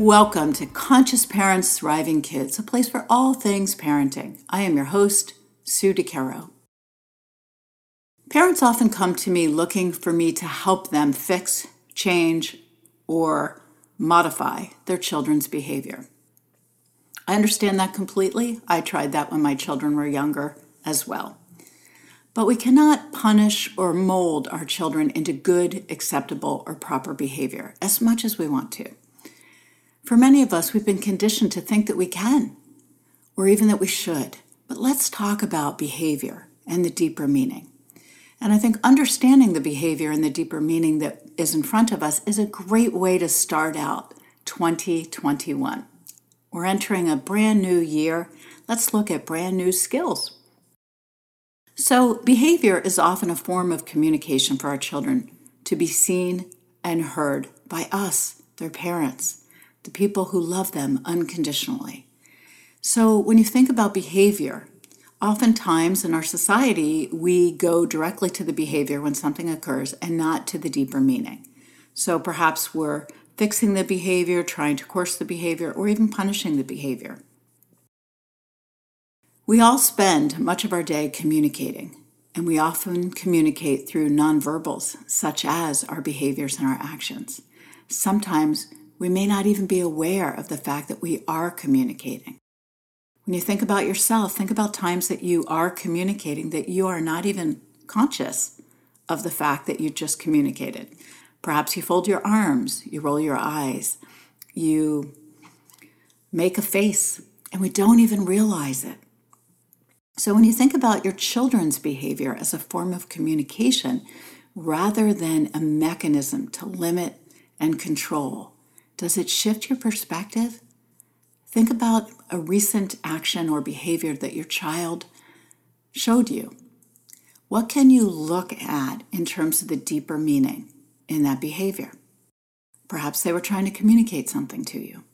Welcome to Conscious Parents Thriving Kids, a place for all things parenting. I am your host, Sue DeCaro. Parents often come to me looking for me to help them fix, change, or modify their children's behavior. I understand that completely. I tried that when my children were younger as well. But we cannot punish or mold our children into good, acceptable, or proper behavior as much as we want to. For many of us, we've been conditioned to think that we can, or even that we should. But let's talk about behavior and the deeper meaning. And I think understanding the behavior and the deeper meaning that is in front of us is a great way to start out 2021. We're entering a brand new year. Let's look at brand new skills. So, behavior is often a form of communication for our children to be seen and heard by us, their parents the people who love them unconditionally. So when you think about behavior, oftentimes in our society, we go directly to the behavior when something occurs and not to the deeper meaning. So perhaps we're fixing the behavior, trying to course the behavior, or even punishing the behavior. We all spend much of our day communicating, and we often communicate through nonverbals, such as our behaviors and our actions. Sometimes we may not even be aware of the fact that we are communicating. When you think about yourself, think about times that you are communicating that you are not even conscious of the fact that you just communicated. Perhaps you fold your arms, you roll your eyes, you make a face, and we don't even realize it. So, when you think about your children's behavior as a form of communication rather than a mechanism to limit and control, does it shift your perspective? Think about a recent action or behavior that your child showed you. What can you look at in terms of the deeper meaning in that behavior? Perhaps they were trying to communicate something to you.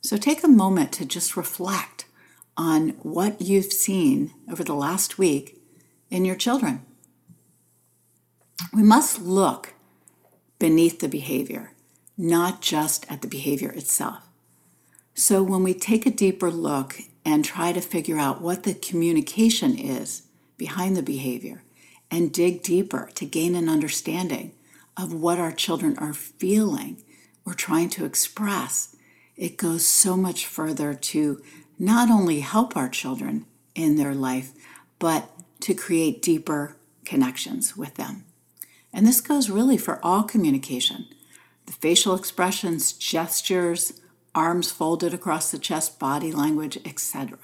So take a moment to just reflect on what you've seen over the last week in your children. We must look beneath the behavior not just at the behavior itself. So when we take a deeper look and try to figure out what the communication is behind the behavior and dig deeper to gain an understanding of what our children are feeling or trying to express, it goes so much further to not only help our children in their life, but to create deeper connections with them. And this goes really for all communication the facial expressions, gestures, arms folded across the chest, body language, etc.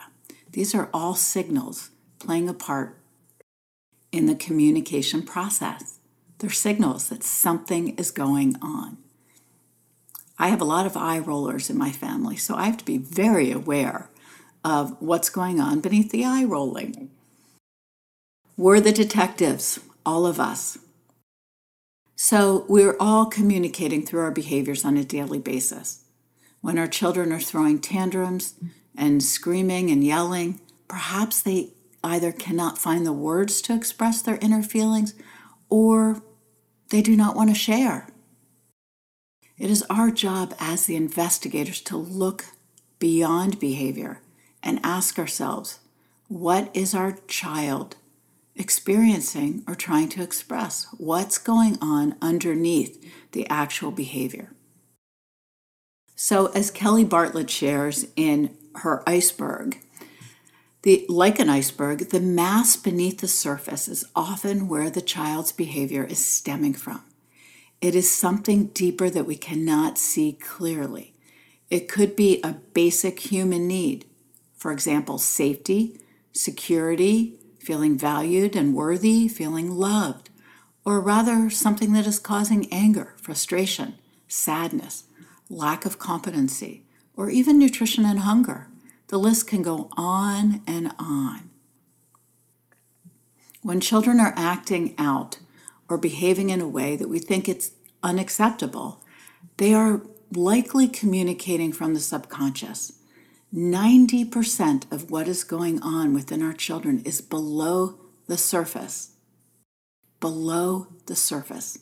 These are all signals playing a part in the communication process. They're signals that something is going on. I have a lot of eye rollers in my family, so I have to be very aware of what's going on beneath the eye rolling. We're the detectives, all of us. So we're all communicating through our behaviors on a daily basis. When our children are throwing tantrums and screaming and yelling, perhaps they either cannot find the words to express their inner feelings or they do not want to share. It is our job as the investigators to look beyond behavior and ask ourselves what is our child experiencing or trying to express what's going on underneath the actual behavior. So, as Kelly Bartlett shares in her iceberg, the, like an iceberg, the mass beneath the surface is often where the child's behavior is stemming from. It is something deeper that we cannot see clearly. It could be a basic human need, for example, safety, security, feeling valued and worthy, feeling loved, or rather something that is causing anger, frustration, sadness, lack of competency, or even nutrition and hunger. The list can go on and on. When children are acting out or behaving in a way that we think it's unacceptable, they are likely communicating from the subconscious. 90% of what is going on within our children is below the surface. Below the surface.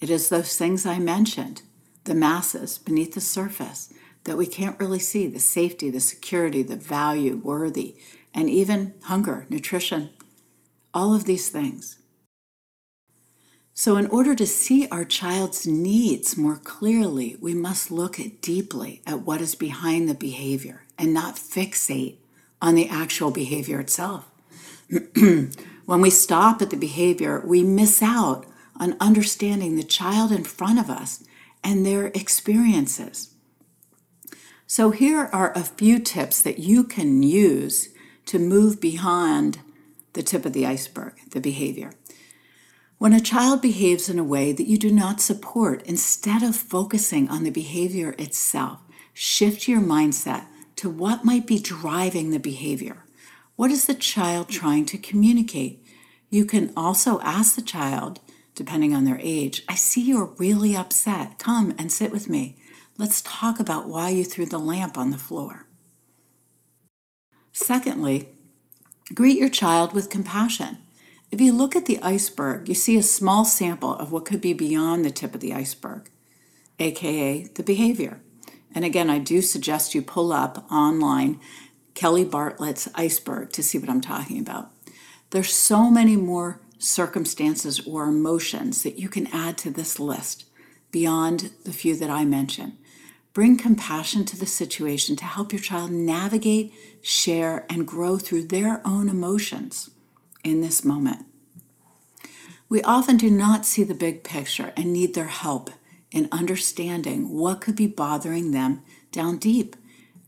It is those things I mentioned, the masses beneath the surface, that we can't really see the safety, the security, the value, worthy, and even hunger, nutrition, all of these things. So, in order to see our child's needs more clearly, we must look at deeply at what is behind the behavior and not fixate on the actual behavior itself. when we stop at the behavior, we miss out on understanding the child in front of us and their experiences. So, here are a few tips that you can use to move beyond the tip of the iceberg, the behavior. When a child behaves in a way that you do not support, instead of focusing on the behavior itself, shift your mindset to what might be driving the behavior. What is the child trying to communicate? You can also ask the child, depending on their age, I see you're really upset. Come and sit with me. Let's talk about why you threw the lamp on the floor. Secondly, greet your child with compassion. If you look at the iceberg, you see a small sample of what could be beyond the tip of the iceberg, aka the behavior. And again, I do suggest you pull up online Kelly Bartlett's iceberg to see what I'm talking about. There's so many more circumstances or emotions that you can add to this list beyond the few that I mentioned. Bring compassion to the situation to help your child navigate, share, and grow through their own emotions in this moment. We often do not see the big picture and need their help in understanding what could be bothering them down deep.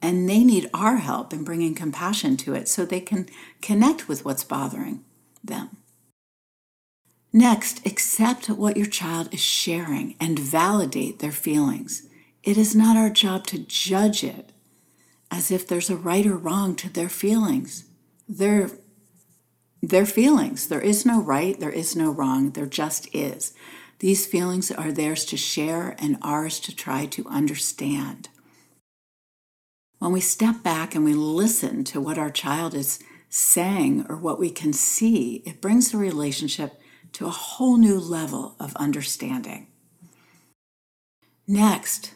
And they need our help in bringing compassion to it so they can connect with what's bothering them. Next, accept what your child is sharing and validate their feelings. It is not our job to judge it as if there's a right or wrong to their feelings. They're their feelings. There is no right, there is no wrong, there just is. These feelings are theirs to share and ours to try to understand. When we step back and we listen to what our child is saying or what we can see, it brings the relationship to a whole new level of understanding. Next,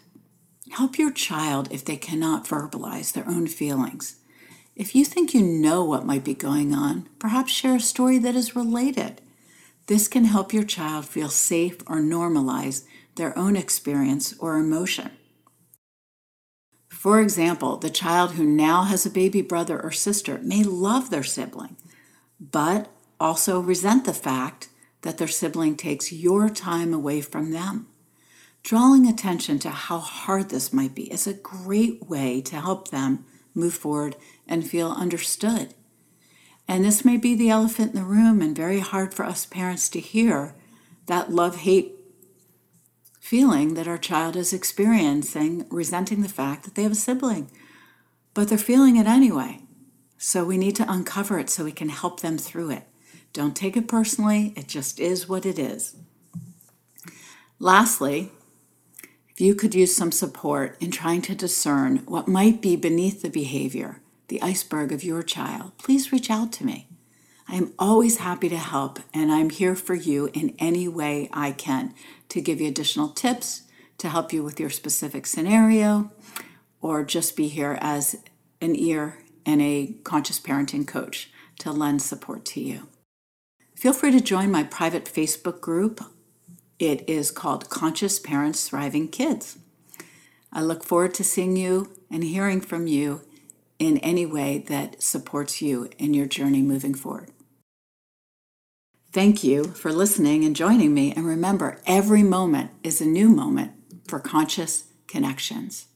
help your child if they cannot verbalize their own feelings. If you think you know what might be going on, perhaps share a story that is related. This can help your child feel safe or normalize their own experience or emotion. For example, the child who now has a baby brother or sister may love their sibling, but also resent the fact that their sibling takes your time away from them. Drawing attention to how hard this might be is a great way to help them move forward and feel understood. And this may be the elephant in the room and very hard for us parents to hear that love hate feeling that our child is experiencing, resenting the fact that they have a sibling. But they're feeling it anyway. So we need to uncover it so we can help them through it. Don't take it personally, it just is what it is. Lastly, you could use some support in trying to discern what might be beneath the behavior, the iceberg of your child, please reach out to me. I am always happy to help, and I'm here for you in any way I can to give you additional tips, to help you with your specific scenario, or just be here as an ear and a conscious parenting coach to lend support to you. Feel free to join my private Facebook group it is called Conscious Parents Thriving Kids. I look forward to seeing you and hearing from you in any way that supports you in your journey moving forward. Thank you for listening and joining me. And remember, every moment is a new moment for conscious connections.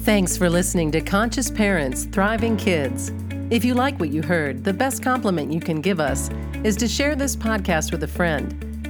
Thanks for listening to Conscious Parents Thriving Kids. If you like what you heard, the best compliment you can give us is to share this podcast with a friend